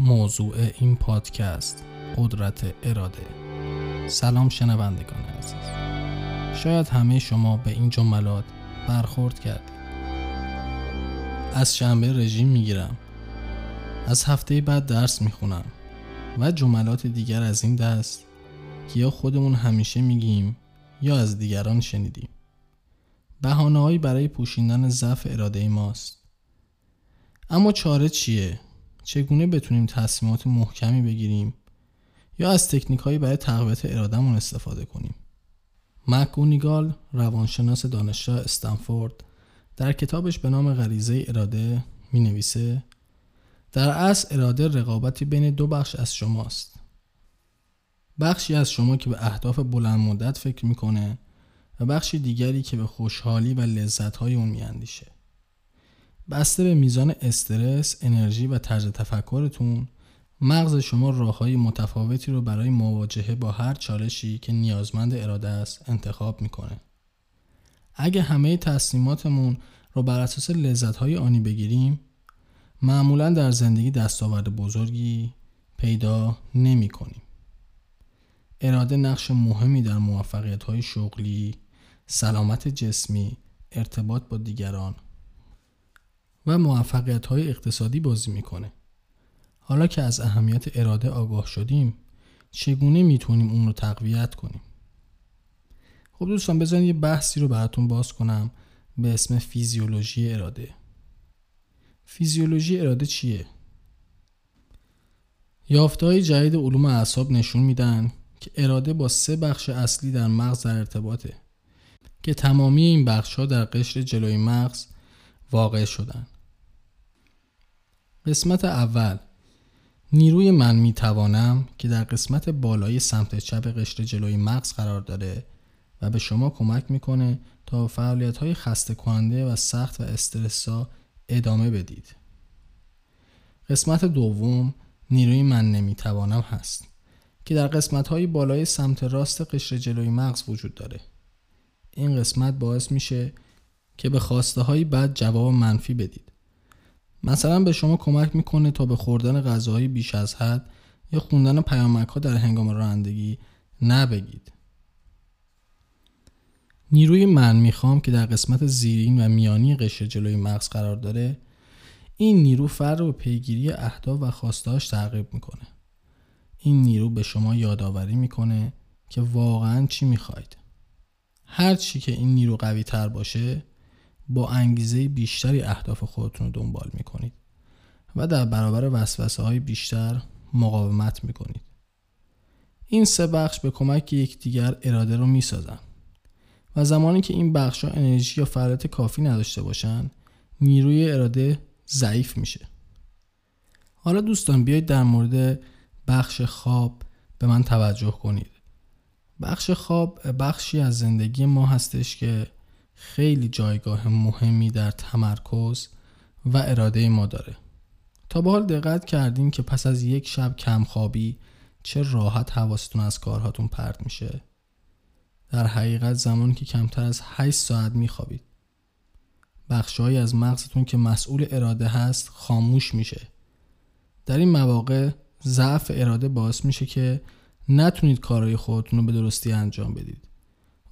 موضوع این پادکست قدرت اراده. سلام شنوندگان عزیز. شاید همه شما به این جملات برخورد کردید. از شنبه رژیم می‌گیرم. از هفته بعد درس می‌خونم و جملات دیگر از این دست که یا خودمون همیشه میگیم یا از دیگران شنیدیم. بهانههایی برای پوشیدن ضعف اراده ماست. اما چاره چیه چگونه بتونیم تصمیمات محکمی بگیریم یا از تکنیک هایی برای تقویت ارادهمون استفاده کنیم؟ مکگونیگال روانشناس دانشگاه استنفورد در کتابش به نام غریزه اراده می نویسه در اصل اراده رقابتی بین دو بخش از شماست. بخشی از شما که به اهداف بلند مدت فکر می‌کنه و بخشی دیگری که به خوشحالی و لذتهای اون میاندیشه. بسته به میزان استرس، انرژی و طرز تفکرتون مغز شما راههای متفاوتی رو برای مواجهه با هر چالشی که نیازمند اراده است انتخاب می‌کنه. اگه همه تصمیماتمون رو بر اساس لذتهای آنی بگیریم معمولا در زندگی دستاورد بزرگی پیدا نمی کنیم. اراده نقش مهمی در موفقیت های شغلی، سلامت جسمی، ارتباط با دیگران و موفقیت های اقتصادی بازی می‌کنه. حالا که از اهمیت اراده آگاه شدیم چگونه می‌تونیم اون رو تقویت کنیم؟ خب دوستان بذارید یه بحثی رو براتون باز کنم به اسم فیزیولوژی اراده. فیزیولوژی اراده چیه؟ های جدید علوم اعصاب نشون میدن که اراده با سه بخش اصلی در مغز در ارتباطه که تمامی این بخش ها در قشر جلوی مغز واقع شدن. قسمت اول نیروی من می توانم که در قسمت بالای سمت چپ قشر جلوی مغز قرار داره و به شما کمک می‌کنه تا فعالیت های خسته کننده و سخت و استرسا ادامه بدید. قسمت دوم نیروی من نمی‌توانم هست که در قسمت های بالای سمت راست قشر جلوی مغز وجود داره. این قسمت باعث میشه که به خواسته های بعد جواب منفی بدید. مثلا به شما کمک می‌کنه تا به خوردن غذاهای بیش از حد یا خوندن پیامک ها در هنگام رانندگی نبگید. نیروی من می‌خوام که در قسمت زیرین و میانی قشر جلوی مغز قرار داره این نیرو فرد رو به پیگیری اهداف و خواستهاش ترغیب می‌کنه. این نیرو به شما یادآوری می‌کنه که واقعا چی می‌خواید. هر چی که این نیرو قوی تر باشه با انگیزه بیشتری اهداف خودتون رو دنبال می‌کنید و در برابر وسوسه های بیشتر مقاومت می‌کنید. این سه بخش به کمک یکدیگر اراده رو می‌سازن و زمانی که این بخش ها انرژی یا فعالیت کافی نداشته باشن نیروی اراده ضعیف میشه. حالا دوستان بیایید در مورد بخش خواب به من توجه کنید. بخش خواب بخشی از زندگی ما هستش که خیلی جایگاه مهمی در تمرکز و اراده ما داره. تا به حال دقت کردین که پس از یک شب کم خوابی چه راحت حواستون از کارهاتون پرت میشه. در حقیقت زمانی که کمتر از 8 ساعت میخوابید. بخشهایی از مغزتون که مسئول اراده هست خاموش میشه. در این مواقع ضعف اراده باعث میشه که نتونید کارهای خودتون رو به درستی انجام بدید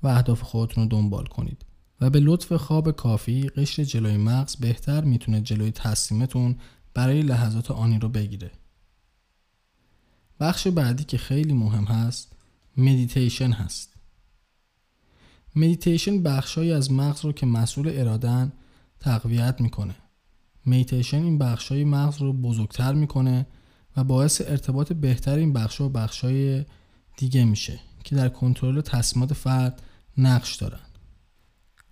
و اهداف خودتون رو دنبال کنید. و به لطف خواب کافی قشر جلوی مغز بهتر می‌تونه جلوی تصمیمتون برای لحظات آنی رو بگیره. بخش بعدی که خیلی مهم هست مدیتیشن هست. مدیتیشن بخشهایی از مغز رو که مسئول ارادن تقویت می‌کنه. مدیتیشن این بخشای مغز رو بزرگتر می‌کنه و باعث ارتباط بهتر این بخش و بخشای دیگه میشه که در کنترل تصمیمات فرد نقش دارن.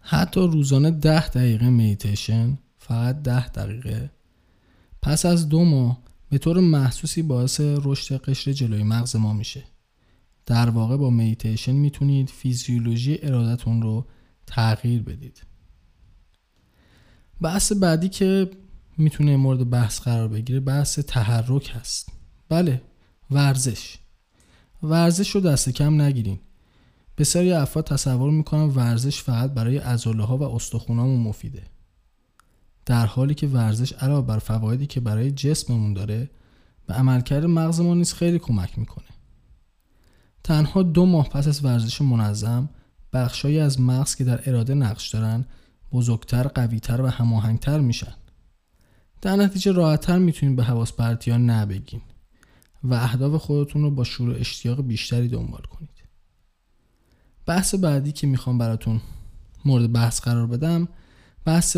حتی روزانه ده دقیقه مدیتیشن فقط ده دقیقه. پس از دو ماه به طور محسوسی باعث رشد قشر جلوی مغز ما میشه. در واقع با میتیشن می‌تونید فیزیولوژی ارادتون رو تغییر بدید. بحث بعدی که می‌تونه مورد بحث قرار بگیره بحث تحرک هست. بله ورزش. ورزش رو دست کم نگیرین بسیاری افراد تصور می‌کنن ورزش فقط برای عضله ها و استخونامون مفیده در حالی که ورزش علاوه بر فوایدی که برای جسممون داره به عملکرد مغز ما نیز خیلی کمک می‌کنه تنها دو ماه پس از ورزش منظم بخشهایی از مغز که در اراده نقش دارن بزرگتر، قویتر و هماهنگتر میشن. در نتیجه راحتتر می‌تونید به حواس پرتی نبگین و اهداف خودتون رو با شروع اشتیاق بیشتری دنبال کنید. بحث بعدی که می‌خوام براتون مورد بحث قرار بدم بحث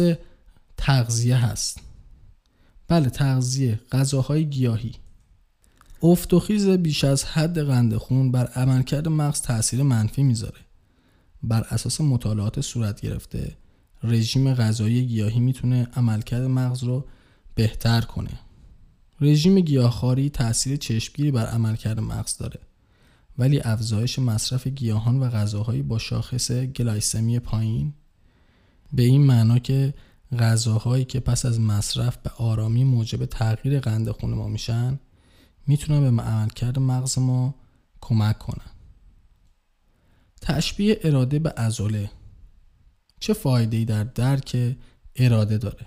تغذیه هست. بله تغذیه غذاهای گیاهی. افت و خیز بیش از حد قند خون بر عملکرد مغز تاثیر منفی می‌ذاره. بر اساس مطالعات صورت گرفته رژیم غذایی گیاهی می‌تونه عملکرد مغز رو بهتر کنه. رژیم گیاهخواری تاثیر چشمگیری بر عملکرد مغز داره. ولی افزایش مصرف گیاهان و غذاهایی با شاخص گلایسمی پایین؟ به این معنا که غذاهایی که پس از مصرف به آرامی موجب تغییر قند خون ما میشن می‌تونن به عملکرد مغز ما کمک کنن. تشبیه اراده به ازوله چه فایده ای در درک اراده داره؟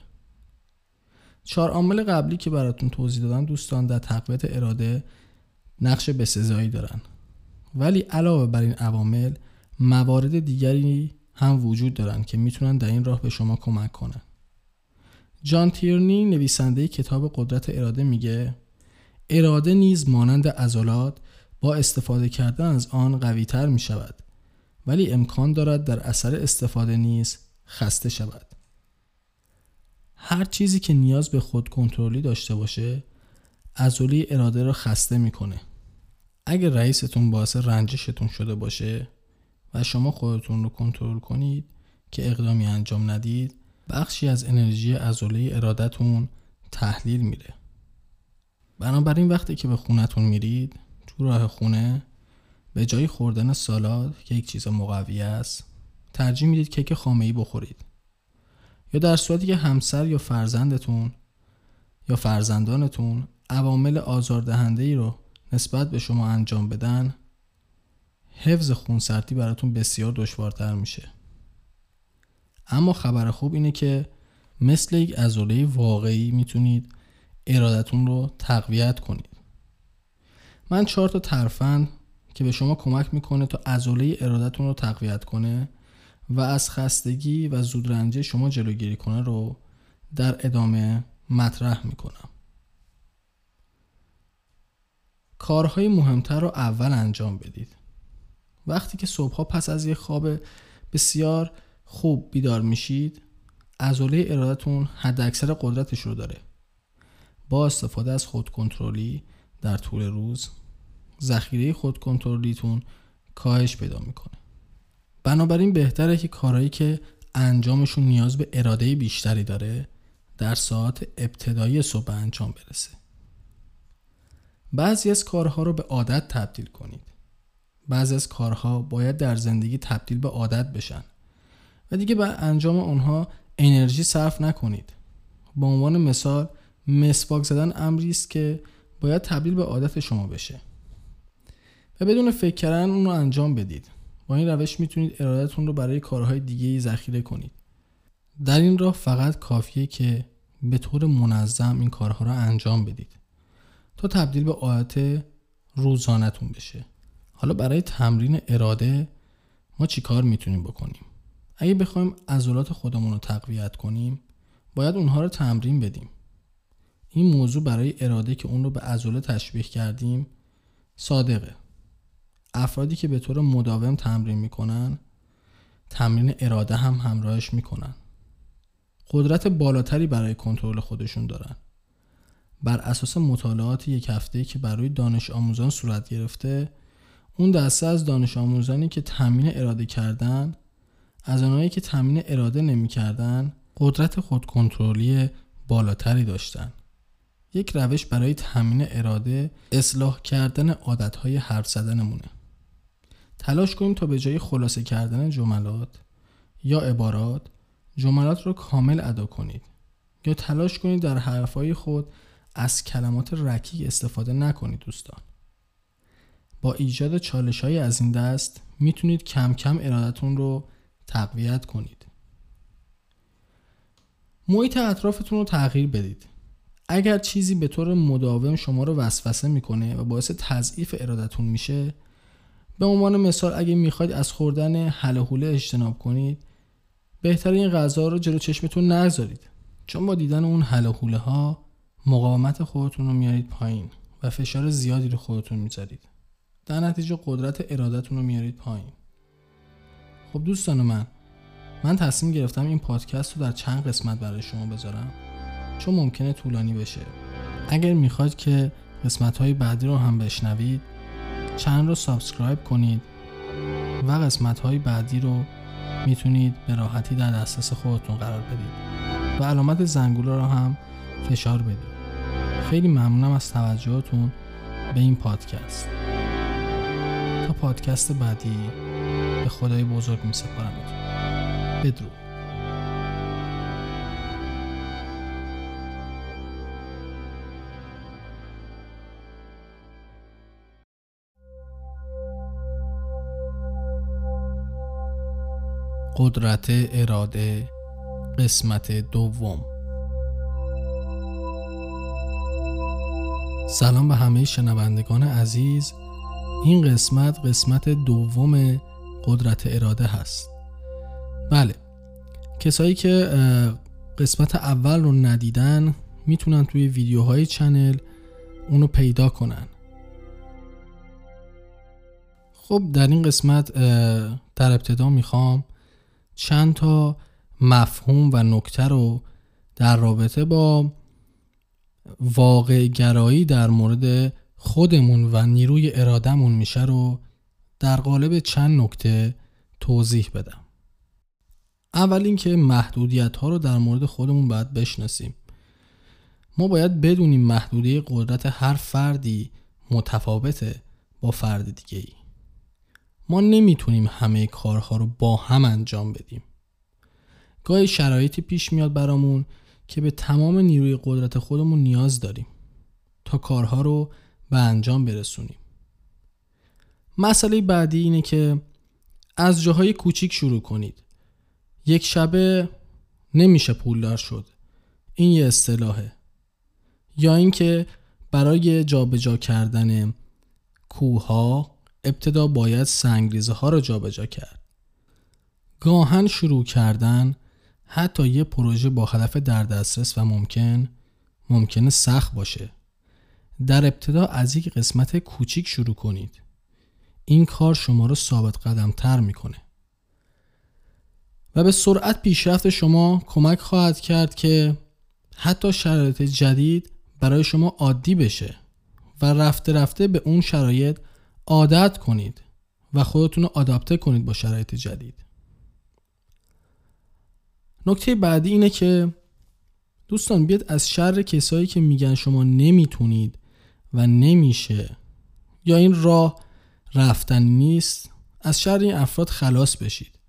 چهار عامل قبلی که براتون توضیح دادم دوستان در تقویت اراده نقش بسزایی دارن. ولی علاوه بر این عوامل موارد دیگری هم وجود دارن که می‌تونن در این راه به شما کمک کنن. جان تیرنی نویسنده کتاب قدرت اراده میگه اراده نیز مانند عضلات با استفاده کردن از آن قویتر می شود ولی امکان دارد در اثر استفاده نیز خسته شود. هر چیزی که نیاز به خود کنترلی داشته باشه عضله اراده را خسته می‌کنه. اگر رئیستون باعث رنجشتون شده باشه و شما خودتون رو کنترل کنید که اقدامی انجام ندید بخشی از انرژی عضله ارادتون تحلیل میره بنابراین وقتی که به خونتون میرید تو راه خونه به جای خوردن سالاد که یک چیز مقوی است ترجیح می‌دید کیک خامه ای بخورید. یا در صورتی که همسر یا فرزندتون یا فرزندانتون عوامل آزاردهنده ای رو نسبت به شما انجام بدن حفظ خونسردی براتون بسیار دشوارتر میشه. اما خبر خوب اینه که مثل یک عضله واقعی می‌تونید ارادتون رو تقویت کنید. من چهار تا ترفند که به شما کمک می‌کنه تا عضله ارادتون رو تقویت کنه و از خستگی و زودرنجی شما جلوگیری کنه رو در ادامه مطرح می‌کنم. کارهای مهمتر رو اول انجام بدید. وقتی که صبحها پس از یک خواب بسیار خوب بیدار میشید عضله ارادتون حد اکثر قدرتش رو داره. با استفاده از خودکنترلی در طول روز ذخیره خودکنترلیتون کاهش پیدا می‌کنه. بنابراین بهتره که کارهایی که انجامشون نیاز به اراده بیشتری داره در ساعت ابتدایی صبح انجام برسه. بعضی از کارها رو به عادت تبدیل کنید. بعضی از کارها باید در زندگی تبدیل به عادت بشن و دیگه به انجام اونها انرژی صرف نکنید. به عنوان مثال مسواک زدن امری است که باید تبدیل به عادت شما بشه. و بدون فکر کردن اون رو انجام بدید. با این روش می‌تونید ارادتون رو برای کارهای دیگه ذخیره کنید. در این راه فقط کافیه که به طور منظم این کارها رو انجام بدید. تا تبدیل به عادت روزانهتون بشه. حالا برای تمرین اراده ما چیکار می‌تونیم بکنیم؟ اگه بخوایم عضلات خودمون رو تقویت کنیم باید اونها رو تمرین بدیم. این موضوع برای اراده که اون رو به عضله تشبیه کردیم صادقه. افرادی که به طور مداوم تمرین می‌کنن تمرین اراده هم همراهش می‌کنن. قدرت بالاتری برای کنترل خودشون دارن. بر اساس مطالعات یک هفته که برای دانش آموزان صورت گرفته اون دسته از دانش آموزانی که تمرین اراده کردن از آنهایی که تمرین اراده نمی‌کردن قدرت خودکنترلی بالاتری داشتن. یک روش برای تامین اراده اصلاح کردن عادتهای حرف زدنمونه. تلاش کنیم تا به جای خلاصه کردن جملات یا عبارات جملات رو کامل ادا کنید. یا تلاش کنید در حرفهای خود از کلمات رکیک استفاده نکنید دوستان. با ایجاد چالش های از این دست می‌تونید کم کم ارادتون رو تقویت کنید. محیط اطرافتون رو تغییر بدید. اگر چیزی به طور مداوم شما رو وسوسه می‌کنه و باعث تضعیف ارادتون میشه به عنوان مثال اگه می‌خواید از خوردن حله اجتناب کنید بهتر این غذا رو جلو چشمتون نگذارید چون با دیدن اون حله ها مقاومت خودتون رو میارید پایین و فشار زیادی رو خودتون می‌ذارید. در نتیجه قدرت ارادتون رو میارید پایین. خب دوستان من من تصمیم گرفتم این پادکست رو در چند قسمت برای شما بذارم چون ممکنه طولانی بشه. اگر می‌خواید که قسمت های بعدی رو هم بشنوید channel رو subscribe کنید و قسمت های بعدی رو می‌تونید به راحتی در دسترس خودتون قرار بدید. و علامت زنگوله رو هم فشار بدید. خیلی ممنونم از توجهتون به این پادکست. تا پادکست بعدی به خدای بزرگ می سپارمتون بدرود. قدرت اراده قسمت دوم. سلام به همه شنوندگان عزیز. این قسمت قسمت دوم قدرت اراده هست. بله کسایی که قسمت اول رو ندیدن می‌تونن توی ویدیوهای چنل اونو پیدا کنن. خب در این قسمت در ابتدا می‌خوام چند تا مفهوم و نکته رو در رابطه با واقع گرایی در مورد خودمون و نیروی ارادمون میشه رو در قالب چند نکته توضیح بدم. اول اینکه محدودیت ها رو در مورد خودمون باید بشناسیم. ما باید بدونیم محدوده قدرت هر فردی متفاوته با فرد دیگه ای ما نمی‌تونیم همه کارها رو با هم انجام بدیم. گاهی شرایطی پیش میاد برامون که به تمام نیروی قدرت خودمون نیاز داریم تا کارها رو به انجام برسونیم. مسئله بعدی اینه که از جاهای کوچیک شروع کنید. یک شبه نمیشه پولدار شد. این یه اصطلاحه. یا اینکه برای جابجا کردن کوها ابتدا باید سنگریزه ها رو جابجا کرد. گاهن شروع کردن حتی یه پروژه با هدف در دسترس و ممکن ممکنه سخت باشه. در ابتدا از یک قسمت کوچیک شروع کنید. این کار شما رو ثابت قدم تر می‌کنه. و به سرعت پیشرفت شما کمک خواهد کرد که حتی شرایط جدید برای شما عادی بشه و رفته رفته به اون شرایط عادت کنید و خودتون رو آداپته کنید با شرایط جدید. نکته بعدی اینه که دوستان بیاد از شر کسایی که میگن شما نمی‌تونید و نمیشه یا این راه رفتن نیست از شر این افراد خلاص بشید.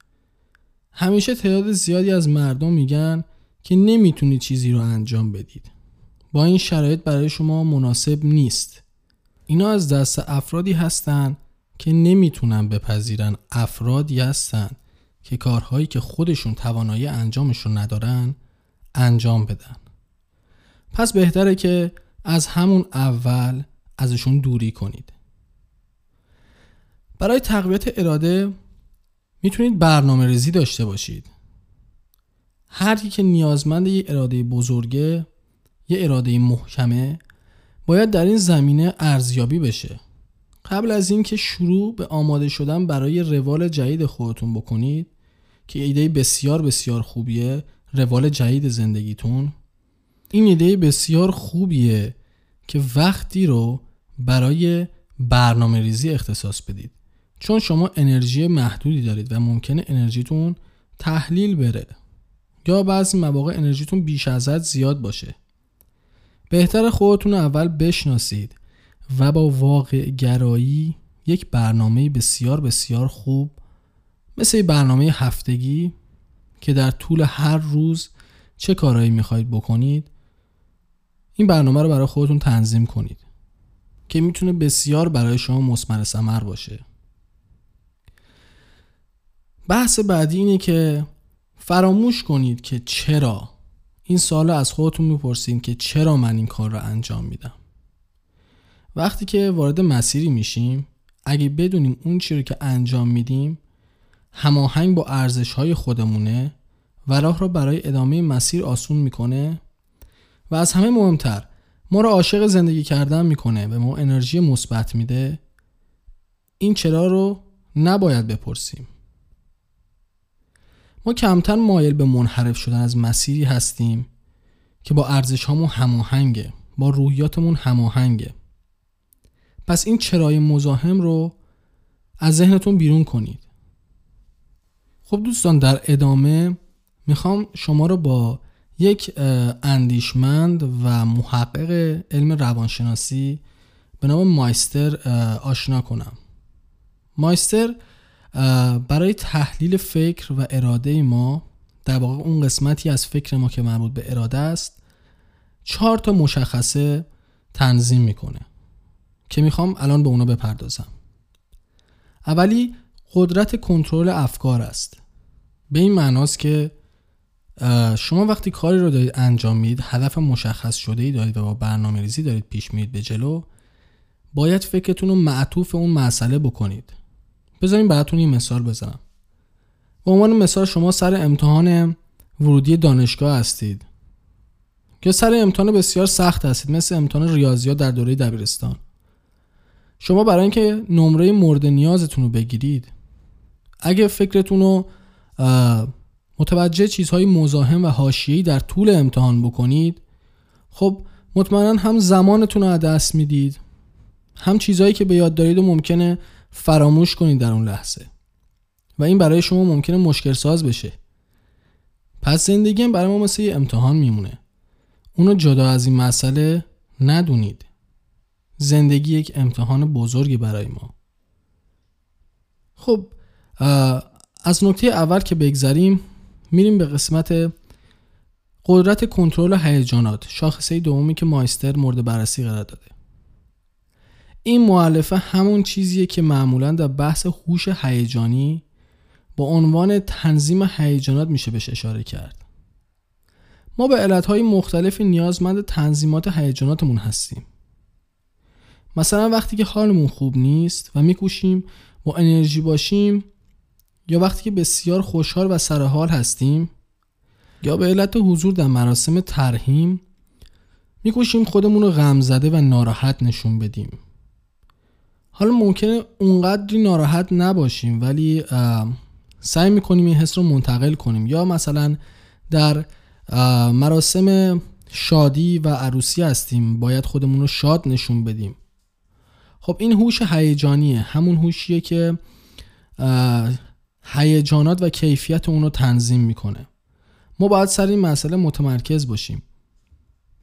همیشه تعداد زیادی از مردم میگن که نمی‌تونید چیزی رو انجام بدید. با این شرایط برای شما مناسب نیست. اینا از دست افرادی هستند که نمی‌تونن بپذیرن. افرادی هستند که کارهایی که خودشون توانایی انجامشون ندارن انجام بدن. پس بهتره که از همون اول ازشون دوری کنید. برای تقویت اراده می‌تونید برنامه ریزی داشته باشید. هر کی که نیازمند یه اراده بزرگه یه اراده محکمه باید در این زمینه ارزیابی بشه. قبل از اینکه شروع به آماده شدن برای روال جدید خودتون بکنید که ایده بسیار بسیار خوبیه روال جدید زندگیتون. این ایده بسیار خوبیه که وقتی رو برای برنامه ریزی اختصاص بدید. چون شما انرژی محدودی دارید و ممکنه انرژیتون تحلیل بره. یا بعضی مواقع انرژیتون بیش از حد زیاد باشه. بهتر خودتون اول بشناسید و با واقع گرایی یک برنامه بسیار بسیار خوب مثل برنامه هفتگی که در طول هر روز چه کارهایی می‌خواهید بکنید این برنامه رو برای خودتون تنظیم کنید که می‌تونه بسیار برای شما مسمر ثمر باشه. بحث بعدی اینه که فراموش کنید که چرا؟ این سال از خودتون می‌پرسین که چرا من این کار رو انجام میدم. وقتی که وارد مسیری میشیم اگه بدونیم اون چی رو که انجام میدیم هماهنگ با ارزش های خودمونه و راه را برای ادامه مسیر آسون می‌کنه؟ و از همه مهمتر ما رو عاشق زندگی کردن می‌کنه به ما انرژی مثبت میده. این چرا رو نباید بپرسیم. ما کمتر مایل به منحرف شدن از مسیری هستیم که با ارزش هامون هماهنگه با روحیاتمون هماهنگه. پس این چرای مزاحم رو از ذهنتون بیرون کنید. خب دوستان در ادامه می‌خوام شما رو با یک اندیشمند و محقق علم روانشناسی به نام مایستر آشنا کنم. مایستر برای تحلیل فکر و اراده ما در واقع اون قسمتی از فکر ما که مربوط به اراده است چهار تا مشخصه تنظیم می‌کنه که می‌خوام الان به اونا بپردازم. اولی قدرت کنترل افکار است. به این معناست که شما وقتی کاری رو دارید انجام می‌دید هدف مشخص شده ای دارید و با برنامه ریزی دارید پیش میرید به جلو باید فکرتون رو معطوف اون مسئله بکنید. بذارین براتون یه مثال بزنم. به عنوان مثال شما سر امتحان ورودی دانشگاه هستید. یا سر امتحان بسیار سخت هستید مثل امتحان ریاضیات در دوره دبیرستان. شما برای اینکه نمره مورد نیازتون رو بگیرید اگه فکرتون رو متوجه چیزهای مزاحم و حاشیه‌ای در طول امتحان بکنید. خب مطمئنا هم زمانتون رو از دست می‌دید. هم چیزهایی که به یاد دارید و ممکنه فراموش کنید در اون لحظه. و این برای شما ممکنه مشکل ساز بشه. پس زندگی برای ما مثل یه امتحان میمونه. اونو جدا از این مسئله ندونید. زندگی یک امتحان بزرگی برای ما. خب از نکته اول که بگذریم میریم به قسمت قدرت کنترل هیجانات شاخصه دومی که مایستر مورد بررسی قرار داده. این معلفه همون چیزیه که معمولا در بحث هوش هیجانی با عنوان تنظیم هیجانات میشه بهش اشاره کرد. ما به علتهای مختلفی نیازمند تنظیمات هیجاناتمون هستیم. مثلا وقتی که حالمون خوب نیست و میکوشیم با انرژی باشیم یا وقتی که بسیار خوشحال و سرحال هستیم یا به علت حضور در مراسم ترهیم میکوشیم خودمون رو غم زده و ناراحت نشون بدیم. حالا ممکنه اونقدری ناراحت نباشیم ولی سعی می‌کنیم این حس رو منتقل کنیم. یا مثلا در مراسم شادی و عروسی هستیم باید خودمون رو شاد نشون بدیم. خب این هوش هیجانیه. همون هوشیه که هیجانات و کیفیت اون رو تنظیم می‌کنه. ما باید سر این مسئله متمرکز باشیم.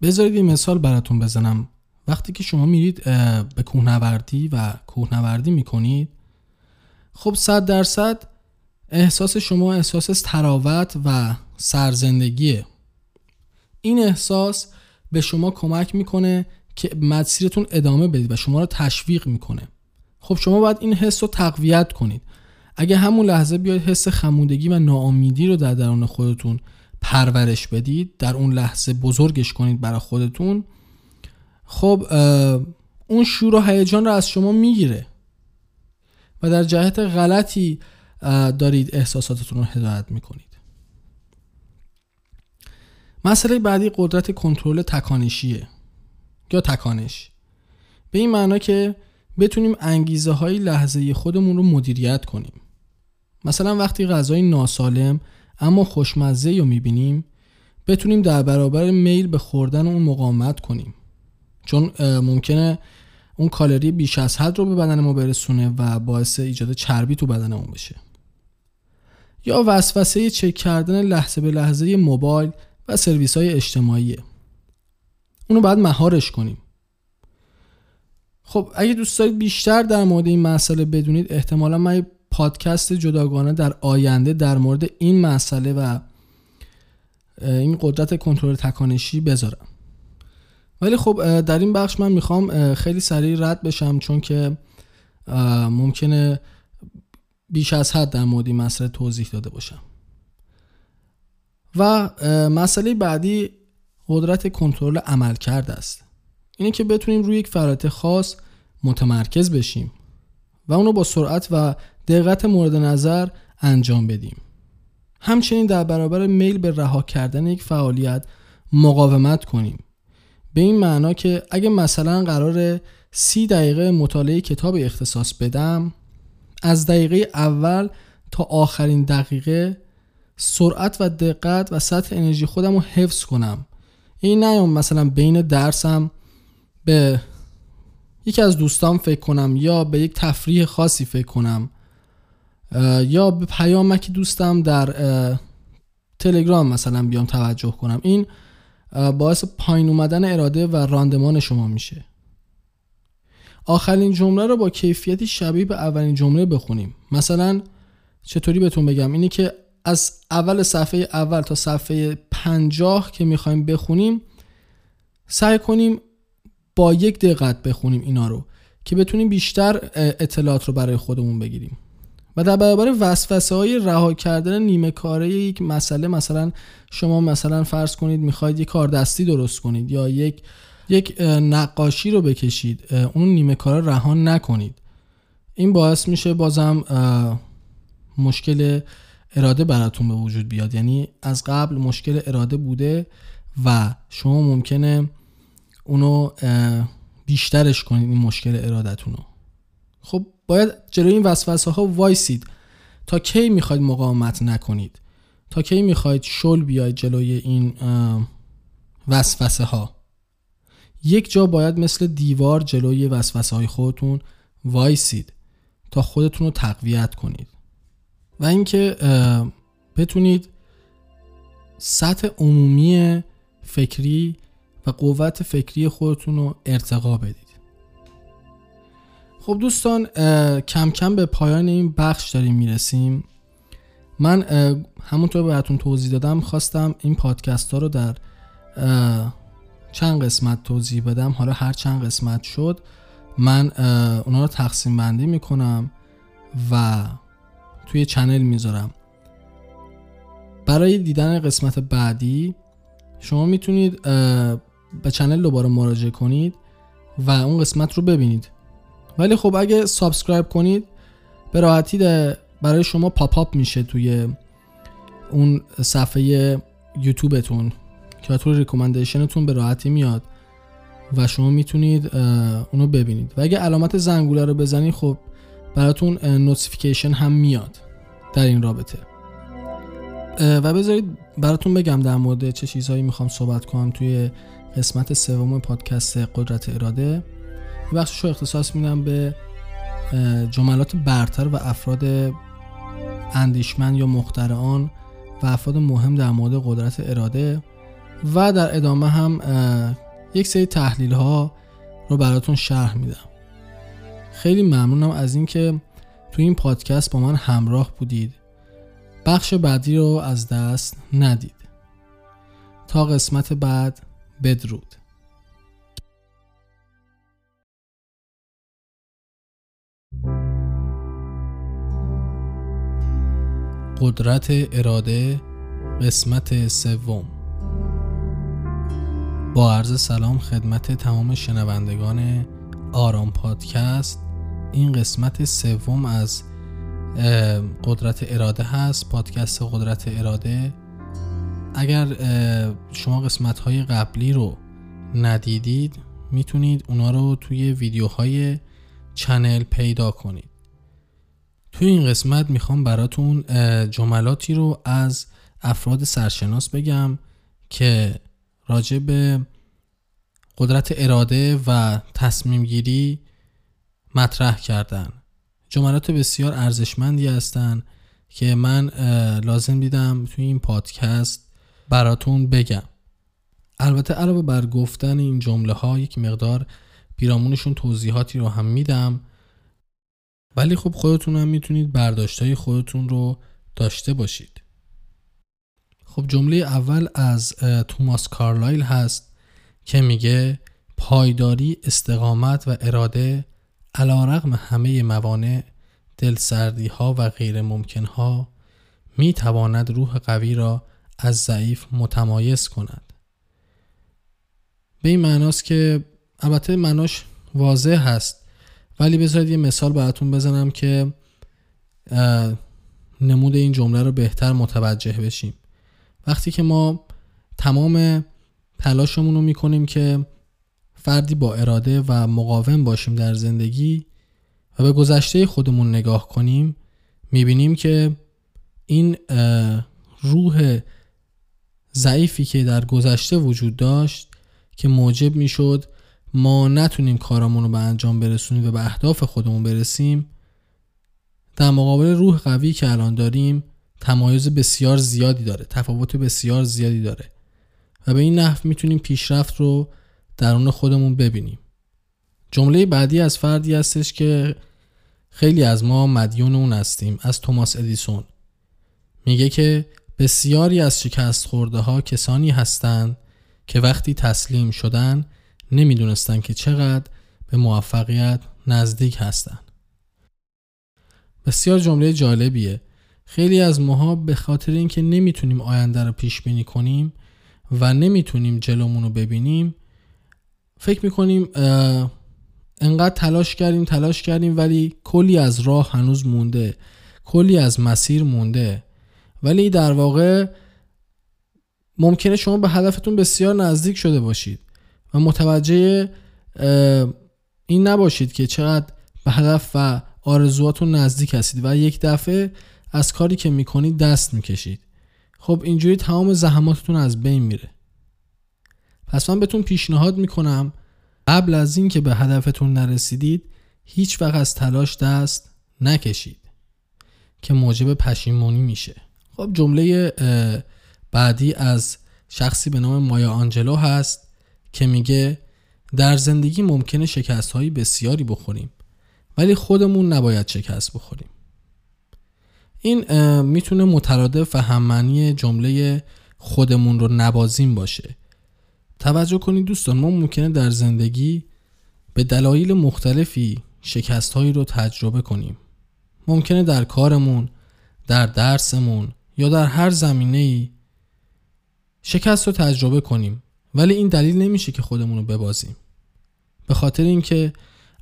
بذارید یه مثال براتون بزنم. وقتی که شما میرید به کوهنوردی و کوهنوردی می‌کنید خب صد درصد احساس شما احساس تراوت و سرزندگیه. این احساس به شما کمک می‌کنه که مسیرتون ادامه بدید و شما رو تشویق می‌کنه. خب شما باید این حس رو تقویت کنید. اگه همون لحظه بیاید حس خمودگی و ناامیدی رو در درون خودتون پرورش بدید در اون لحظه بزرگش کنید برای خودتون خب اون شور و هیجان رو از شما می‌گیره و در جهت غلطی دارید احساساتتون رو هدایت می‌کنید. مسئله بعدی قدرت کنترل تکانشیه یا تکانش. به این معنا که بتونیم انگیزه های لحظه خودمون رو مدیریت کنیم. مثلا وقتی غذای ناسالم اما خوشمزه رو می‌بینیم بتونیم در برابر میل به خوردن اون مقاومت کنیم. چون ممکنه اون کالری بیش از حد رو به بدن ما برسونه و باعث ایجاد چربی تو بدنمون بشه. یا وسوسه چک کردن لحظه به لحظه موبایل و سرویس های اجتماعیه. اونو باید مهارش کنیم. خب اگه دوست دارید بیشتر در مورد این مسئله بدونید احتمالا من پادکست جداگانه در آینده در مورد این مسئله و این قدرت کنترل تکانشی بذارم. ولی خب در این بخش من می‌خوام خیلی سریع رد بشم چون که ممکنه بیش از حد در مورد این مسئله توضیح داده باشم. و مسئله بعدی قدرت کنترل عمل کرده است. اینه که بتونیم روی یک فعالیت خاص متمرکز بشیم و اونو با سرعت و دقت مورد نظر انجام بدیم. همچنین در برابر میل به رها کردن یک فعالیت مقاومت کنیم. به این معنا که اگه مثلا قرار سی دقیقه مطالعه کتاب اختصاص بدم از دقیقه اول تا آخرین دقیقه سرعت و دقت و سطح انرژی خودم رو حفظ کنم. این نیام مثلا بین درسم به یکی از دوستان فکر کنم یا به یک تفریح خاصی فکر کنم. یا به پیامک دوستم در تلگرام مثلا بیام توجه کنم. این باعث پایین اومدن اراده و راندمان شما میشه. آخرین جمله رو با کیفیتی شبیه به اولین جمله بخونیم. مثلا چطوری بهتون بگم؟ اینه که از اول صفحه اول تا صفحه پنجاه که می‌خوایم بخونیم سعی کنیم با یک دقت بخونیم اینا رو که بتونیم بیشتر اطلاعات رو برای خودمون بگیریم. و در برابر وسوسه های رها کردن نیمه کاره یک مسئله مثلا شما مثلا فرض کنید می‌خواید یک کار دستی درست کنید یا یک یک نقاشی رو بکشید اون نیمه کاره رها نکنید. این باعث میشه بازم مشکل اراده براتون به وجود بیاد. یعنی از قبل مشکل اراده بوده و شما ممکنه اونو بیشترش کنید این مشکل ارادتون رو خب باید جلوی این وسوسه ها وایسید تا کی می‌خواید مقاومت نکنید؟ تا کی می‌خواید شل بیاید جلوی این وسوسه ها یک جا باید مثل دیوار جلوی وسوسه های خودتون وایسید تا خودتون رو تقویت کنید. و اینکه بتونید سطح عمومی فکری و قوت فکری خودتون رو ارتقا بدید. خب دوستان کم کم به پایان این بخش داریم می‌رسیم. من همونطور بهتون توضیح دادم خواستم این پادکست ها رو در چند قسمت توضیح بدم. حالا هر چند قسمت شد من اونا رو تقسیم بندی می‌کنم و توی channel می‌ذارم. برای دیدن قسمت بعدی شما می‌تونید به channel دوباره مراجعه کنید و اون قسمت رو ببینید. ولی خب اگه subscribe کنید به راحتی برای شما pop up میشه توی اون صفحه یوتیوبتون که تو recommendation تون به راحتی میاد و شما می‌تونید اونو ببینید. و اگه علامت زنگوله رو بزنید خب براتون notification هم میاد در این رابطه. و بذارید براتون بگم در مورد چه چیزهایی می‌خوام صحبت کنم توی قسمت سوم پادکست قدرت اراده. بخشش رو اختصاص میدم به جملات برتر و افراد اندیشمند یا مخترعان و افراد مهم در مورد قدرت اراده و در ادامه هم یک سری تحلیل ها رو براتون شرح میدم. خیلی ممنونم از اینکه تو این پادکست با من همراه بودید. بخش بعدی رو از دست ندید. تا قسمت بعد بدرود. قدرت اراده قسمت سوم. با عرض سلام خدمت تمام شنوندگان آرام پادکست. این قسمت سوم از قدرت اراده هست پادکست قدرت اراده. اگر شما قسمت های قبلی رو ندیدید می‌تونید اونا رو توی ویدیوهای چنل پیدا کنید. توی این قسمت می‌خوام براتون جملاتی رو از افراد سرشناس بگم که راجع به قدرت اراده و تصمیم گیری مطرح کردن. جملات بسیار ارزشمندی هستن که من لازم دیدم توی این پادکست براتون بگم. البته علاوه بر گفتن این جمله ها یک مقدار پیرامونشون توضیحاتی رو هم میدم. ولی خب خودتون هم می‌تونید برداشت خودتون رو داشته باشید. خب جمله اول از توماس کارلایل هست که میگه پایداری استقامت و اراده علا رقم همه موانع دلسردی ها و غیر ممکن ها می تواند روح قوی را از ضعیف متمایز کند. به این معناست که البته معناش واضح هست ولی بذارید یه مثال براتون بزنم که نمود این جمله رو بهتر متوجه بشیم. وقتی که ما تمام تلاشمون رو می‌کنیم که فردی با اراده و مقاوم باشیم در زندگی و به گذشته خودمون نگاه کنیم می‌بینیم که این روح ضعیفی که در گذشته وجود داشت که موجب می‌شد ما نتونیم کارامون رو به انجام برسونیم و به اهداف خودمون برسیم در مقابل روح قوی که الان داریم تمایز بسیار زیادی داره تفاوت بسیار زیادی داره و به این نحو می‌تونیم پیشرفت رو درون خودمون ببینیم. جمله بعدی از فردی هستش که خیلی از ما مدیون اون هستیم از توماس ادیسون. میگه که بسیاری از شکست خورده ها کسانی هستند که وقتی تسلیم شدن نمی‌دونستن که چقدر به موفقیت نزدیک هستن. بسیار جمله جالبیه. خیلی از ماها به خاطر اینکه نمی‌تونیم آینده رو پیش بینی کنیم و نمی‌تونیم جلومون رو ببینیم فکر می‌کنیم انقدر تلاش کردیم تلاش کردیم ولی کلی از راه هنوز مونده. کلی از مسیر مونده. ولی در واقع ممکنه شما به هدفتون بسیار نزدیک شده باشید. و متوجه این نباشید که چقدر به هدف و آرزوهاتون نزدیک هستید و یک دفعه از کاری که می‌کنید دست می‌کشید. خب اینجوری تمام زحماتتون از بین میره. پس من بهتون پیشنهاد می‌کنم قبل از اینکه به هدفتون نرسیدید هیچ وقت از تلاش دست نکشید که موجب پشیمونی میشه. خب جمله بعدی از شخصی به نام مایا آنجلو هست. که میگه در زندگی ممکنه شکست های بسیاری بخوریم ولی خودمون نباید شکست بخوریم. این می‌تونه مترادف و هممعنی جمله خودمون رو نبازیم باشه. توجه کنید دوستان ما ممکنه در زندگی به دلایل مختلفی شکست هایی رو تجربه کنیم. ممکنه در کارمون در درسمون یا در هر زمینه ای شکست رو تجربه کنیم. ولی این دلیل نمیشه که خودمون رو ببازیم. به خاطر اینکه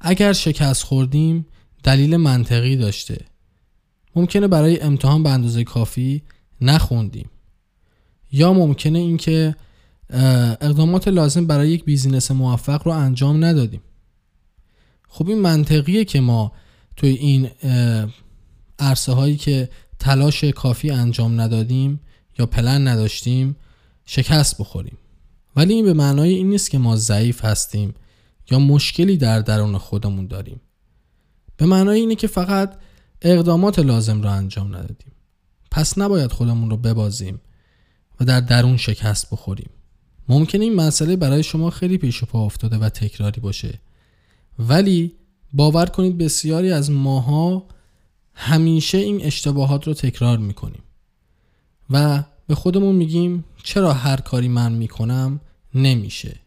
اگر شکست خوردیم دلیل منطقی داشته. ممکنه برای امتحان به اندازه کافی نخوندیم. یا ممکنه اینکه اقدامات لازم برای یک بیزینس موفق رو انجام ندادیم. خب این منطقیه که ما توی این عرصه هایی که تلاش کافی انجام ندادیم یا پلن نداشتیم شکست بخوریم. ولی این به معنای این نیست که ما ضعیف هستیم یا مشکلی در درون خودمون داریم. به معنای اینه که فقط اقدامات لازم را انجام ندادیم. پس نباید خودمون رو ببازیم و در درون شکست بخوریم. ممکنه این مسئله برای شما خیلی پیش پا افتاده و تکراری باشه. ولی باور کنید بسیاری از ماها همیشه این اشتباهات رو تکرار می‌کنیم. و به خودمون میگیم چرا هر کاری من می‌کنم؟ نمیشه.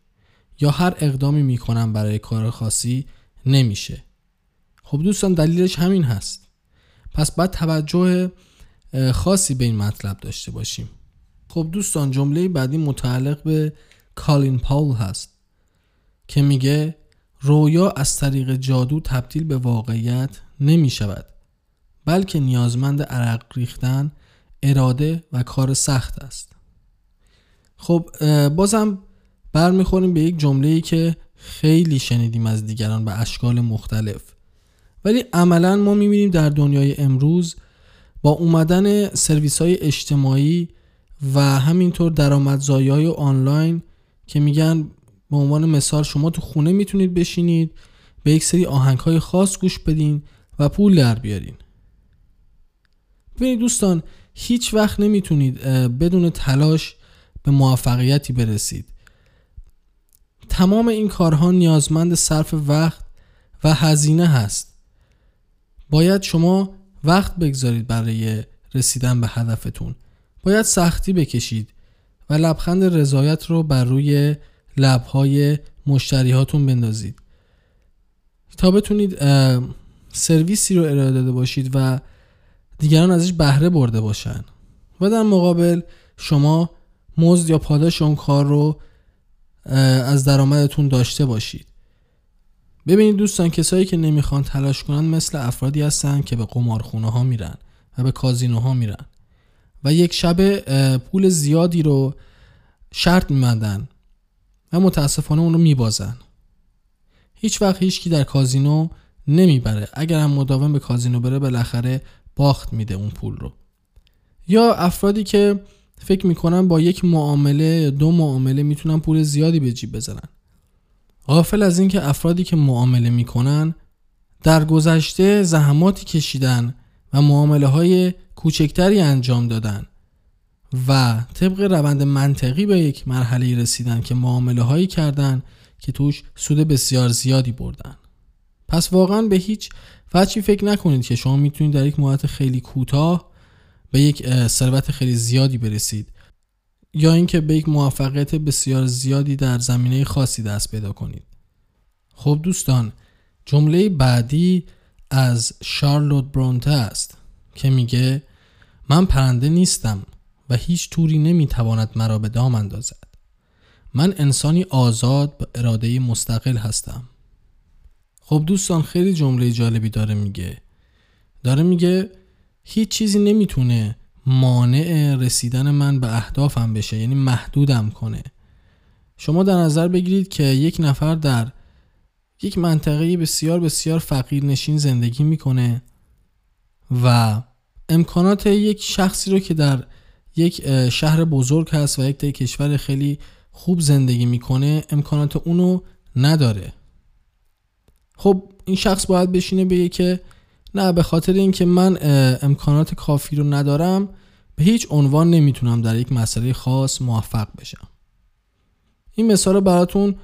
یا هر اقدامی می‌کنم برای کار خاصی نمیشه. خب دوستان دلیلش همین هست. پس باید توجه خاصی به این مطلب داشته باشیم. خب دوستان جمله بعدی متعلق به کالین پاول هست که میگه رویا از طریق جادو تبدیل به واقعیت نمی شود بلکه نیازمند عرق ریختن اراده و کار سخت است. خب بازم برمیخوریم به یک جمله ای که خیلی شنیدیم از دیگران به اشکال مختلف. ولی عملا ما می‌بینیم در دنیای امروز با اومدن سرویس های اجتماعی و همینطور درآمدزایی های آنلاین که میگن به عنوان مثال شما تو خونه می‌تونید بشینید به یک سری آهنگ های خاص گوش بدین و پول در بیارین. ببینید دوستان هیچ وقت نمی‌تونید بدون تلاش به موفقیتی برسید. تمام این کارها نیازمند صرف وقت و هزینه هست. باید شما وقت بگذارید برای رسیدن به هدفتون. باید سختی بکشید و لبخند رضایت رو بر روی لبهای مشتریهاتون بندازید. تا بتونید سرویسی رو ارائه داده باشید و دیگران ازش بهره برده باشن و در مقابل شما مزد یا پاداش اون کار رو از درآمدتون داشته باشید. ببینید دوستان کسایی که نمی‌خوان تلاش کنن مثل افرادی هستن که به قمارخونه ها میرن و به کازینوها میرن و یک شب پول زیادی رو شرط میمندن و متاسفانه اون رو میبازن. هیچ وقت هیچکی در کازینو نمی‌بره. اگر هم مداوم به کازینو بره بالاخره باخت میده اون پول رو. یا افرادی که فکر می‌کنن با یک معامله دو معامله می‌تونن پول زیادی به جیب بزنن. غافل از اینکه افرادی که معامله می‌کنن در گذشته زحماتی کشیدن و معامله های کوچکتری انجام دادن و طبق روند منطقی به یک مرحله رسیدن که معامله هایی کردن که توش سود بسیار زیادی بردن. پس واقعا به هیچ وجهی فکر نکنید که شما می‌تونید در یک مدت خیلی کوتاه به یک ثروت خیلی زیادی برسید یا اینکه به یک موفقیت بسیار زیادی در زمینه خاصی دست پیدا کنید. خب دوستان جمله بعدی از شارلوت برونته است که میگه من پرنده نیستم و هیچ توری نمی‌تواند مرا به دام اندازد. من انسانی آزاد با اراده مستقل هستم. خب دوستان خیلی جمله جالبی داره میگه. داره میگه هیچ چیزی نمی‌تونه مانع رسیدن من به اهدافم بشه یعنی محدودم کنه. شما در نظر بگیرید که یک نفر در یک منطقه بسیار بسیار فقیر نشین زندگی می‌کنه و امکانات یک شخصی رو که در یک شهر بزرگ هست و یک کشور خیلی خوب زندگی می‌کنه امکانات اونو نداره. خب این شخص باید بشینه بگه که نه به خاطر اینکه من امکانات کافی رو ندارم به هیچ عنوان نمی‌تونم در یک مسئله خاص موفق بشم. این مثال رو براتون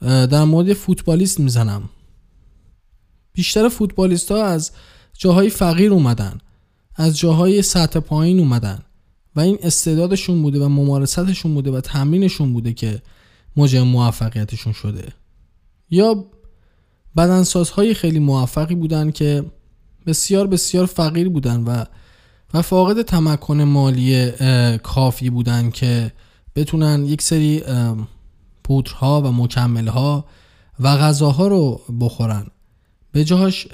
در مورد فوتبالیست می‌زنم. بیشتر فوتبالیست ها از جاهای فقیر اومدن از جاهای سطح پایین اومدن و این استعدادشون بوده و ممارستشون بوده و تمرینشون بوده که موجب موفقیتشون شده. یا بدنسازهای خیلی موفقی بودن که بسیار بسیار فقیر بودن و و فاقد تمکن مالی کافی بودن که بتونن یک سری پودرها و مکملها و غذاها رو بخورن. به جاش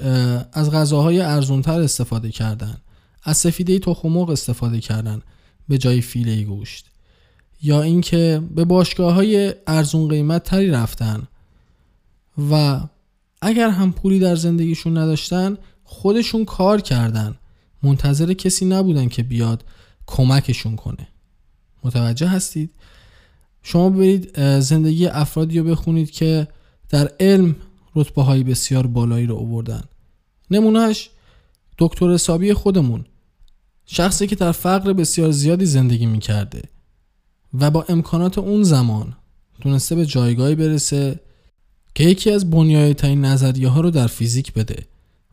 از غذاهای ارزونتر استفاده کردن. از سفیده تخم استفاده کردن به جای فیله گوشت. یا اینکه به باشگاه های ارزون قیمت تری رفتن. و اگر هم پولی در زندگیشون نداشتن خودشون کار کردن. منتظر کسی نبودن که بیاد کمکشون کنه. متوجه هستید؟ شما برید زندگی افرادی رو بخونید که در علم رتبه های بسیار بالایی رو آوردن. نمونهش دکتر حسابی خودمون. شخصی که در فقر بسیار زیادی زندگی می‌کرده و با امکانات اون زمان تونسته به جایگاهی برسه که یکی از ترین نظریه ها رو در فیزیک بده.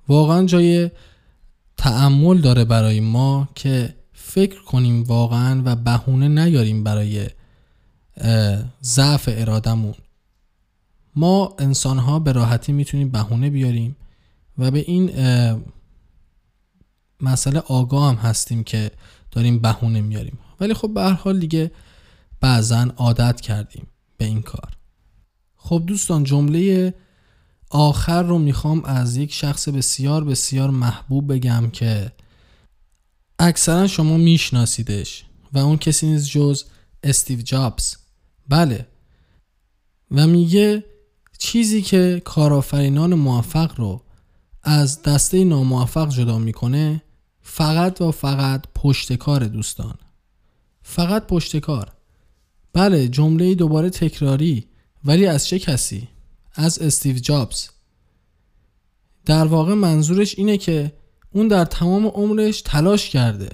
واقعا جای تعمل داره برای ما که فکر کنیم واقعا و بهونه نیاریم برای ضعف ارادمون ما انسان ها به راحتی می‌تونیم بهونه بیاریم و به این مسئله آگاه هم هستیم که داریم بهونه میاریم ولی خب به هر حال دیگه بعضا عادت کردیم به این کار. خب دوستان جمله آخر رو می‌خوام از یک شخص بسیار بسیار محبوب بگم که اکثرا شما میشناسیدش و اون کسی نیست جز استیو جابز. بله. و میگه چیزی که کارآفرینان موفق رو از دسته ناموفق جدا می‌کنه فقط و فقط پشتکار دوستان. فقط پشتکار بله جمله دوباره تکراری ولی از چه کسی؟ از استیو جابز. در واقع منظورش اینه که اون در تمام عمرش تلاش کرده.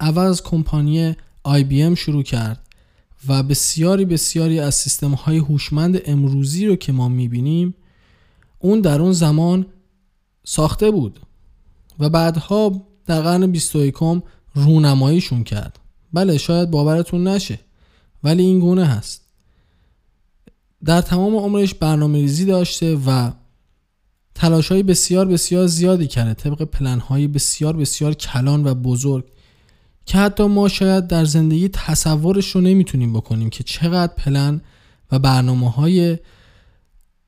اول از کمپانی آی بی ام شروع کرد و بسیاری بسیاری از سیستم های هوشمند امروزی رو که ما می‌بینیم اون در اون زمان ساخته بود و بعدها در قرن 21 رونماییشون کرد. بله شاید باورتون نشه ولی این گونه هست. در تمام عمرش برنامه ریزی داشته و تلاش های بسیار بسیار زیادی کرده طبق پلن های بسیار بسیار کلان و بزرگ که حتی ما شاید در زندگی تصورش رو نمی‌تونیم بکنیم که چقدر پلن و برنامه های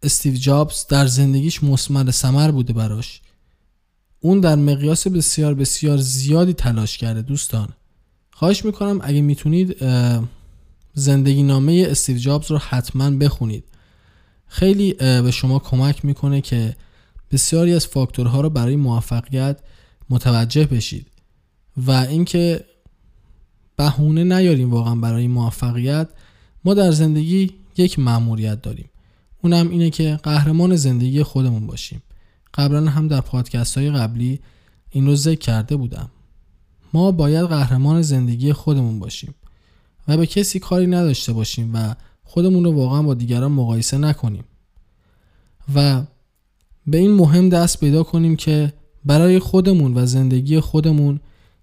استیو جابز در زندگیش مسمر سمر بوده براش. اون در مقیاس بسیار بسیار زیادی تلاش کرده دوستان. خواهش می‌کنم اگه می‌تونید زندگی نامه استیو جابز رو حتما بخونید. خیلی به شما کمک می‌کنه که بسیاری از فاکتورها رو برای موفقیت متوجه بشید و اینکه بهونه نیاریم واقعا برای موفقیت. ما در زندگی یک مأموریت داریم. اونم اینه که قهرمان زندگی خودمون باشیم. قبلا هم در پادکست های قبلی این رو ذکر کرده بودم. ما باید قهرمان زندگی خودمون باشیم. و به کسی کاری نداشته باشیم و خودمون رو واقعا با دیگران مقایسه نکنیم. و به این مهم دست پیدا کنیم که برای خودمون و زندگی خودمون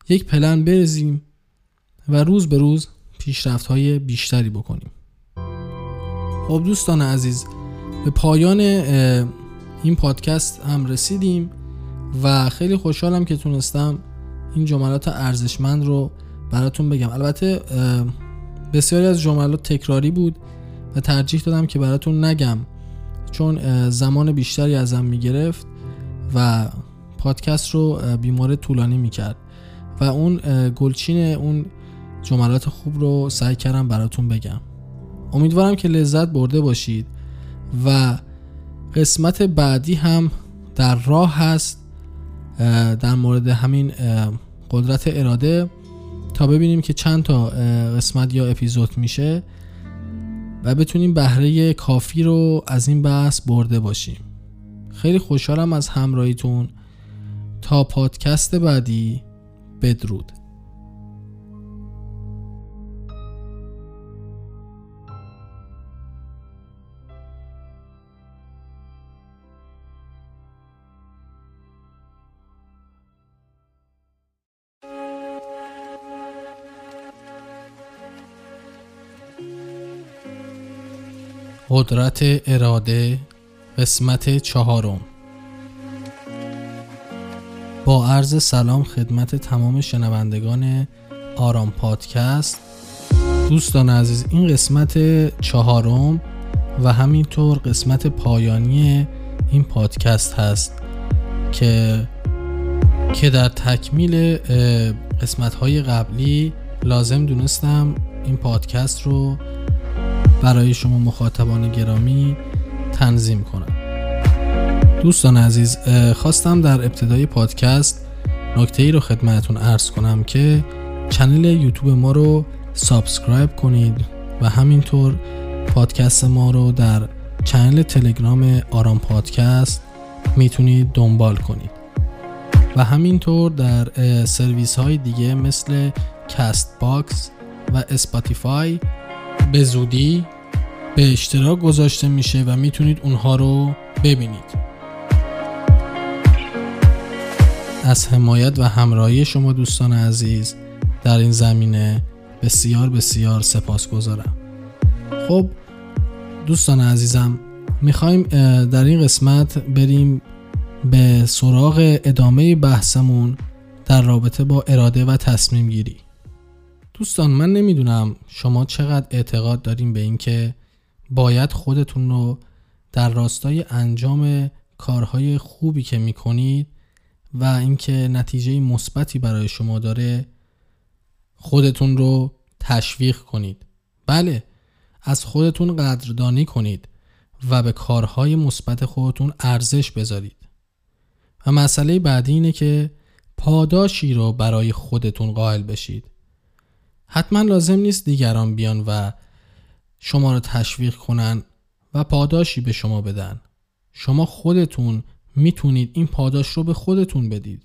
یک پلن برزیم و روز به روز پیشرفت های بیشتری بکنیم. خب دوستان عزیز به پایان این پادکست هم رسیدیم و خیلی خوشحالم که تونستم این جملات ارزشمند رو براتون بگم. البته بسیاری از جملات تکراری بود و ترجیح دادم که براتون نگم چون زمان بیشتری ازم می‌گرفت و پادکست رو بیمار طولانی می‌کرد و اون گلچین اون جملات خوب رو سعی کردم براتون بگم. امیدوارم که لذت برده باشید و قسمت بعدی هم در راه هست در مورد همین قدرت اراده. تا ببینیم که چند تا قسمت یا اپیزود میشه و بتونیم بهره کافی رو از این بحث برده باشیم. خیلی خوشحالم از همراهیتون. تا پادکست بعدی بدرود. قدرت اراده قسمت چهارم. با عرض سلام خدمت تمام شنوندگان آرام پادکست. دوستان عزیز این قسمت چهارم و همینطور قسمت پایانی این پادکست هست که که در تکمیل قسمت های قبلی لازم دونستم این پادکست رو برای شما مخاطبان گرامی تنظیم کنم. دوستان عزیز خواستم در ابتدای پادکست نکته ای رو خدمتون عرض کنم که channel یوتیوب ما رو subscribe کنید و همینطور پادکست ما رو در channel تلگرام آرام پادکست می‌تونید دنبال کنید. و همینطور در سرویس های دیگه مثل کست باکس و اسپاتیفای به زودی به اشتراک گذاشته میشه و می‌تونید اونها رو ببینید. از حمایت و همراهی شما دوستان عزیز در این زمینه بسیار بسیار سپاسگزارم خب دوستان عزیزم می‌خوایم در این قسمت بریم به سراغ ادامه بحثمون در رابطه با اراده و تصمیم گیری. دوستان من نمی‌دونم شما چقدر اعتقاد داریم به اینکه باید خودتون رو در راستای انجام کارهای خوبی که می‌کنید و اینکه نتیجه مثبتی برای شما داره خودتون رو تشویق کنید. بله از خودتون قدردانی کنید و به کارهای مثبت خودتون ارزش بذارید. و مسئله بعدی اینه که پاداشی رو برای خودتون قائل بشید. حتما لازم نیست دیگران بیان و شما رو تشویق کنن و پاداشی به شما بدن. شما خودتون می‌تونید این پاداش رو به خودتون بدید.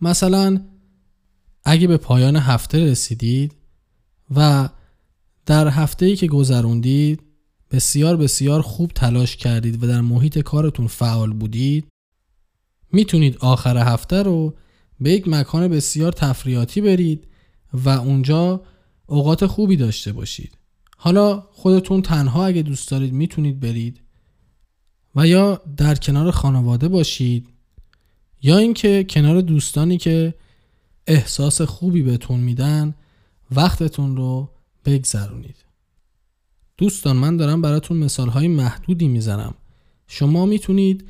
مثلا اگه به پایان هفته رسیدید و در هفته ای که گذروندید بسیار بسیار خوب تلاش کردید و در محیط کارتون فعال بودید می‌تونید آخر هفته رو به یک مکان بسیار تفریاتی برید و اونجا اوقات خوبی داشته باشید. حالا خودتون تنها اگه دوست دارید می‌تونید برید و یا در کنار خانواده باشید یا اینکه کنار دوستانی که احساس خوبی بهتون میدن وقتتون رو بگذرونید. دوستان من دارم براتون مثال های محدودی می‌زنم. شما می‌تونید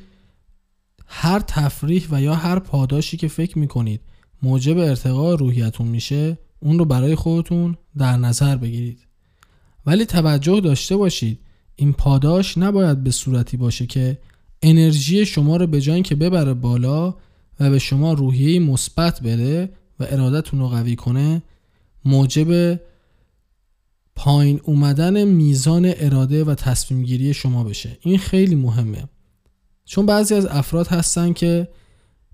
هر تفریح و یا هر پاداشی که فکر می‌کنید موجب ارتقاء روحیتون میشه اون رو برای خودتون در نظر بگیرید. ولی توجه داشته باشید این پاداش نباید به صورتی باشه که انرژی شما رو به جای که ببره بالا و به شما روحیه مثبت بده و ارادتون رو قوی کنه موجب پایین اومدن میزان اراده و تصمیم گیری شما بشه. این خیلی مهمه. چون بعضی از افراد هستن که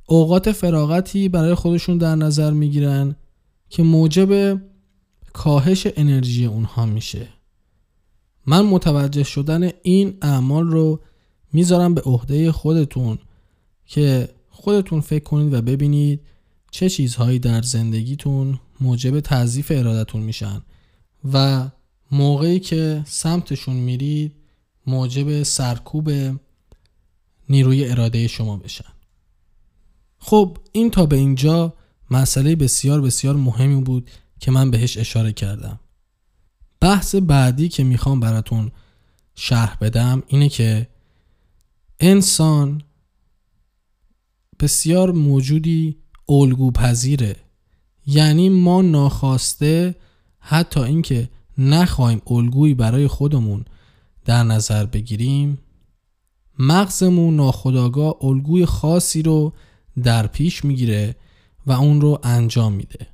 اوقات فراغتی برای خودشون در نظر می‌گیرن که موجب کاهش انرژی اونها میشه. من متوجه شدن این اعمال رو می‌ذارم به عهده خودتون که خودتون فکر کنید و ببینید چه چیزهایی در زندگیتون موجب تضعیف ارادتون میشن و موقعی که سمتشون میرید موجب سرکوب نیروی اراده شما بشن. خب این تا به اینجا مسئله بسیار بسیار مهمی بود که من بهش اشاره کردم. بحث بعدی که می‌خوام براتون شرح بدم اینه که انسان بسیار موجودی الگو پذیره یعنی ما ناخواسته حتی اینکه نخواهیم الگویی برای خودمون در نظر بگیریم مغزمون ناخداگاه الگوی خاصی رو در پیش می‌گیره و اون رو انجام میده.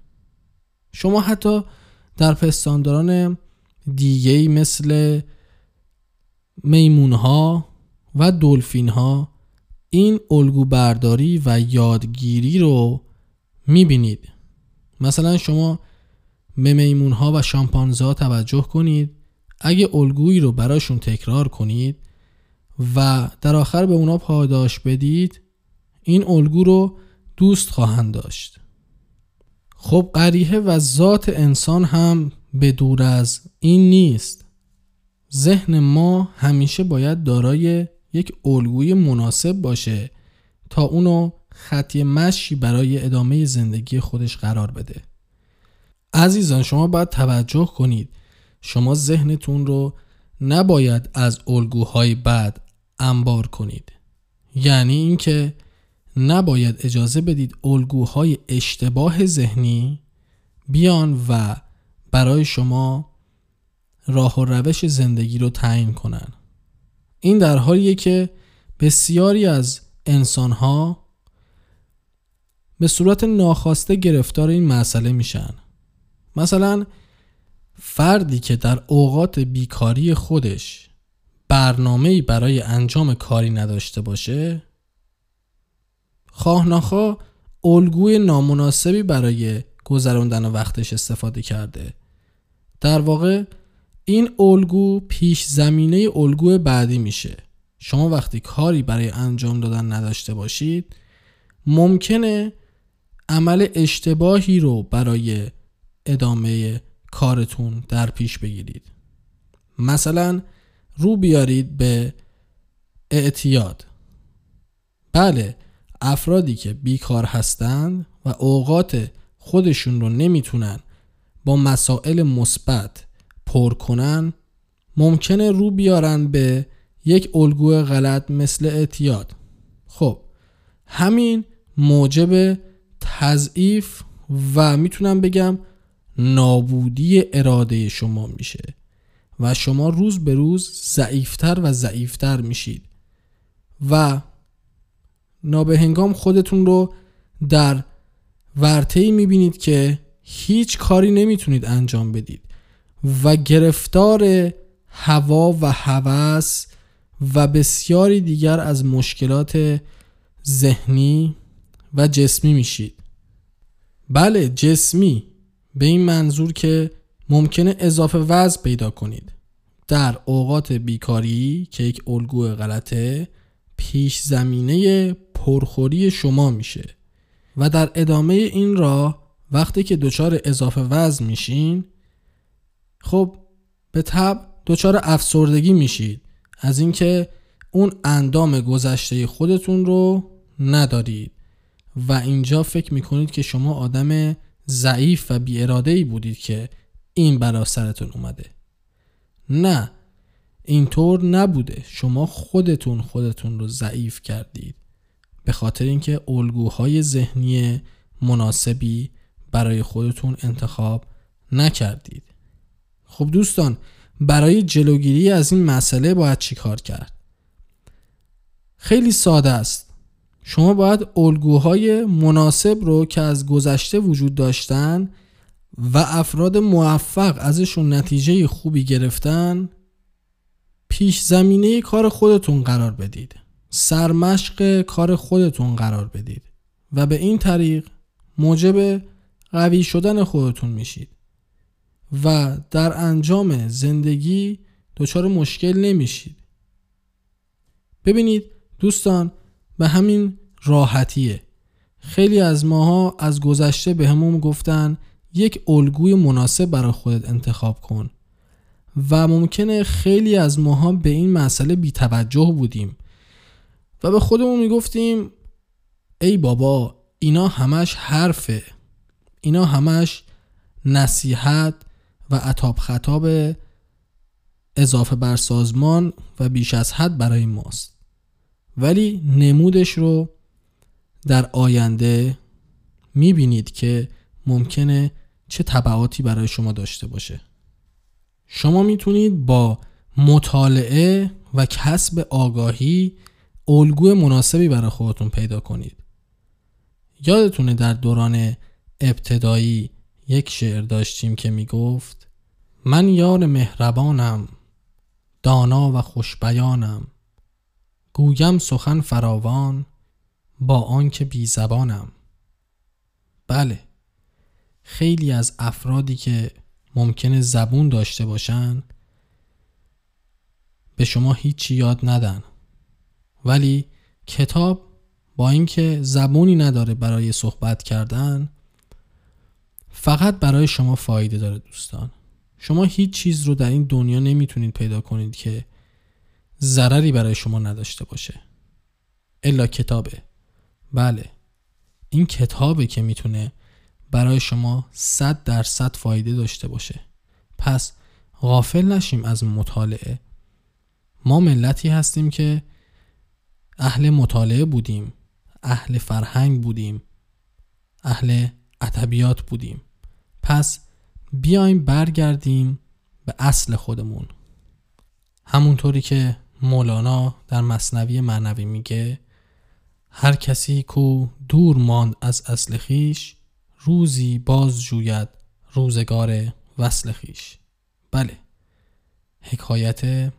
شما حتی در پستانداران دیگه مثل میمون ها و دلفین ها این الگو برداری و یادگیری رو می‌بینید. مثلا شما به میمون ها و شامپانزه توجه کنید اگه الگویی رو براشون تکرار کنید و در آخر به اونا پاداش بدید این الگو رو دوست خواهند داشت. خب قریه و ذات انسان هم به دور از این نیست. ذهن ما همیشه باید دارای یک الگوی مناسب باشه تا اونو خطی مشی برای ادامه زندگی خودش قرار بده. عزیزان شما باید توجه کنید. شما ذهنتون رو نباید از الگوهای بد انبار کنید. یعنی اینکه نباید اجازه بدید الگوهای اشتباه ذهنی بیان و برای شما راه و روش زندگی رو تعیین کنن. این در حالیه که بسیاری از انسانها به صورت ناخواسته گرفتار این مسئله میشن. مثلا فردی که در اوقات بیکاری خودش برنامه‌ای برای انجام کاری نداشته باشه خواه الگوی نامناسبی برای گذراندن وقتش استفاده کرده. در واقع این الگو پیش زمینه الگو بعدی میشه. شما وقتی کاری برای انجام دادن نداشته باشید ممکنه عمل اشتباهی رو برای ادامه کارتون در پیش بگیرید. مثلا رو بیارید به اعتیاد. بله افرادی که بیکار هستند و اوقات خودشون رو نمی‌تونن با مسائل مثبت پر کنن ممکنه رو بیارن به یک الگوی غلط مثل اعتیاد. خب همین موجب تضعیف و می‌تونم بگم نابودی اراده شما میشه و شما روز به روز ضعیفتر و ضعیفتر میشید و نابهنگام خودتون رو در ورطه‌ای می‌بینید که هیچ کاری نمی‌تونید انجام بدید و گرفتار هوا و هوس و بسیاری دیگر از مشکلات ذهنی و جسمی میشید. بله جسمی به این منظور که ممکنه اضافه وزن پیدا کنید. در اوقات بیکاری که یک الگو غلطه پیش زمینه پرخوری شما میشه. و در ادامه این راه وقتی که دچار اضافه وزن میشین خب به طب دچار افسردگی میشید. از اینکه اون اندام گذشته خودتون رو ندارید. و اینجا فکر می‌کنید که شما آدم ضعیف و بی ای بودید که این برا سرتون اومده. نه اینطور نبوده. شما خودتون خودتون رو ضعیف کردید. به خاطر اینکه الگوهای ذهنی مناسبی برای خودتون انتخاب نکردید. خب دوستان برای جلوگیری از این مسئله باید چیکار کرد؟ خیلی ساده است. شما باید الگوهای مناسب رو که از گذشته وجود داشتن و افراد موفق ازشون نتیجه خوبی گرفتن پیش زمینه کار خودتون قرار بدید. سرمشق کار خودتون قرار بدید. و به این طریق موجب قوی شدن خودتون میشید. و در انجام زندگی دچار مشکل نمیشید. ببینید دوستان به همین راحتیه. خیلی از ماها از گذشته به همون گفتن یک الگوی مناسب برای خودت انتخاب کن. و ممکنه خیلی از ماها به این مسئله بی توجه بودیم. و به خودمون می‌گفتیم ای بابا اینا همش حرفه. اینا همش نصیحت و عطاب خطاب اضافه بر سازمان و بیش از حد برای ماست. ولی نمودش رو در آینده می‌بینید که ممکنه چه طبعاتی برای شما داشته باشه. شما می‌تونید با مطالعه و کسب آگاهی الگوی مناسبی برای خودتون پیدا کنید. یادتونه در دوران ابتدایی یک شعر داشتیم که می‌گفت من یار مهربانم دانا و خوشبیانم. گویم سخن فراوان با آنکه بی زبانم. بله خیلی از افرادی که ممکنه زبون داشته باشن به شما هیچی یاد ندن. ولی کتاب با اینکه زبونی نداره برای صحبت کردن فقط برای شما فایده داره دوستان. شما هیچ چیز رو در این دنیا نمی‌تونید پیدا کنید که ضرری برای شما نداشته باشه. الا کتابه. بله. این کتابه که می‌تونه برای شما صد درصد فایده داشته باشه. پس غافل نشیم از مطالعه. ما ملتی هستیم که اهل مطالعه بودیم اهل فرهنگ بودیم اهل ادبیات بودیم. پس بیایم برگردیم به اصل خودمون. همونطوری که مولانا در مصنوی معنوی میگه هر کسی کو دور ماند از اصل خیش روزی باز جوید روزگار وصل خیش بله حکایت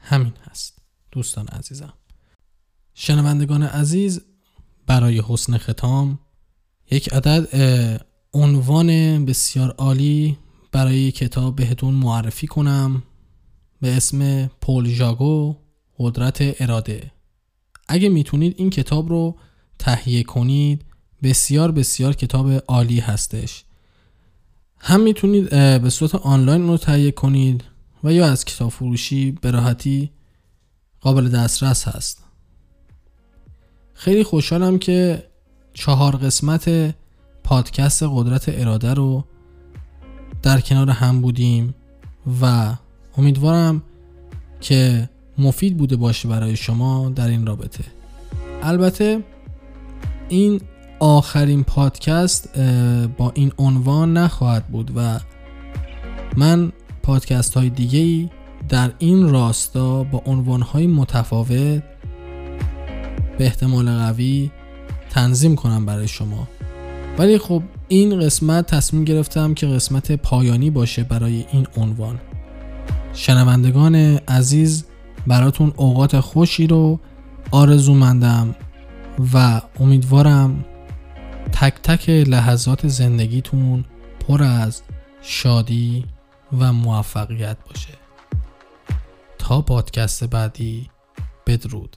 همین هست دوستان عزیزم. شنوندگان عزیز برای حسن ختام یک عدد عنوان بسیار عالی برای کتاب بهتون معرفی کنم به اسم پول ژاگو قدرت اراده. اگه می‌تونید این کتاب رو تهیه کنید بسیار بسیار کتاب عالی هستش. هم می‌تونید به صورت آنلاین رو تهیه کنید و یا از کتاب فروشی به راحتی قابل دسترس هست. خیلی خوشحالم که چهار قسمت پادکست قدرت اراده رو در کنار هم بودیم و امیدوارم که مفید بوده باشه برای شما در این رابطه. البته این آخرین پادکست با این عنوان نخواهد بود و من پادکست های دیگه ای در این راستا با عنوان های متفاوت به احتمال قوی تنظیم کنم برای شما. ولی خب این قسمت تصمیم گرفتم که قسمت پایانی باشه برای این عنوان. شنوندگان عزیز براتون اوقات خوشی رو آرزو مندم و امیدوارم تک تک لحظات زندگیتون پر از شادی و موفقیت باشه. تا پادکست بعدی بدرود.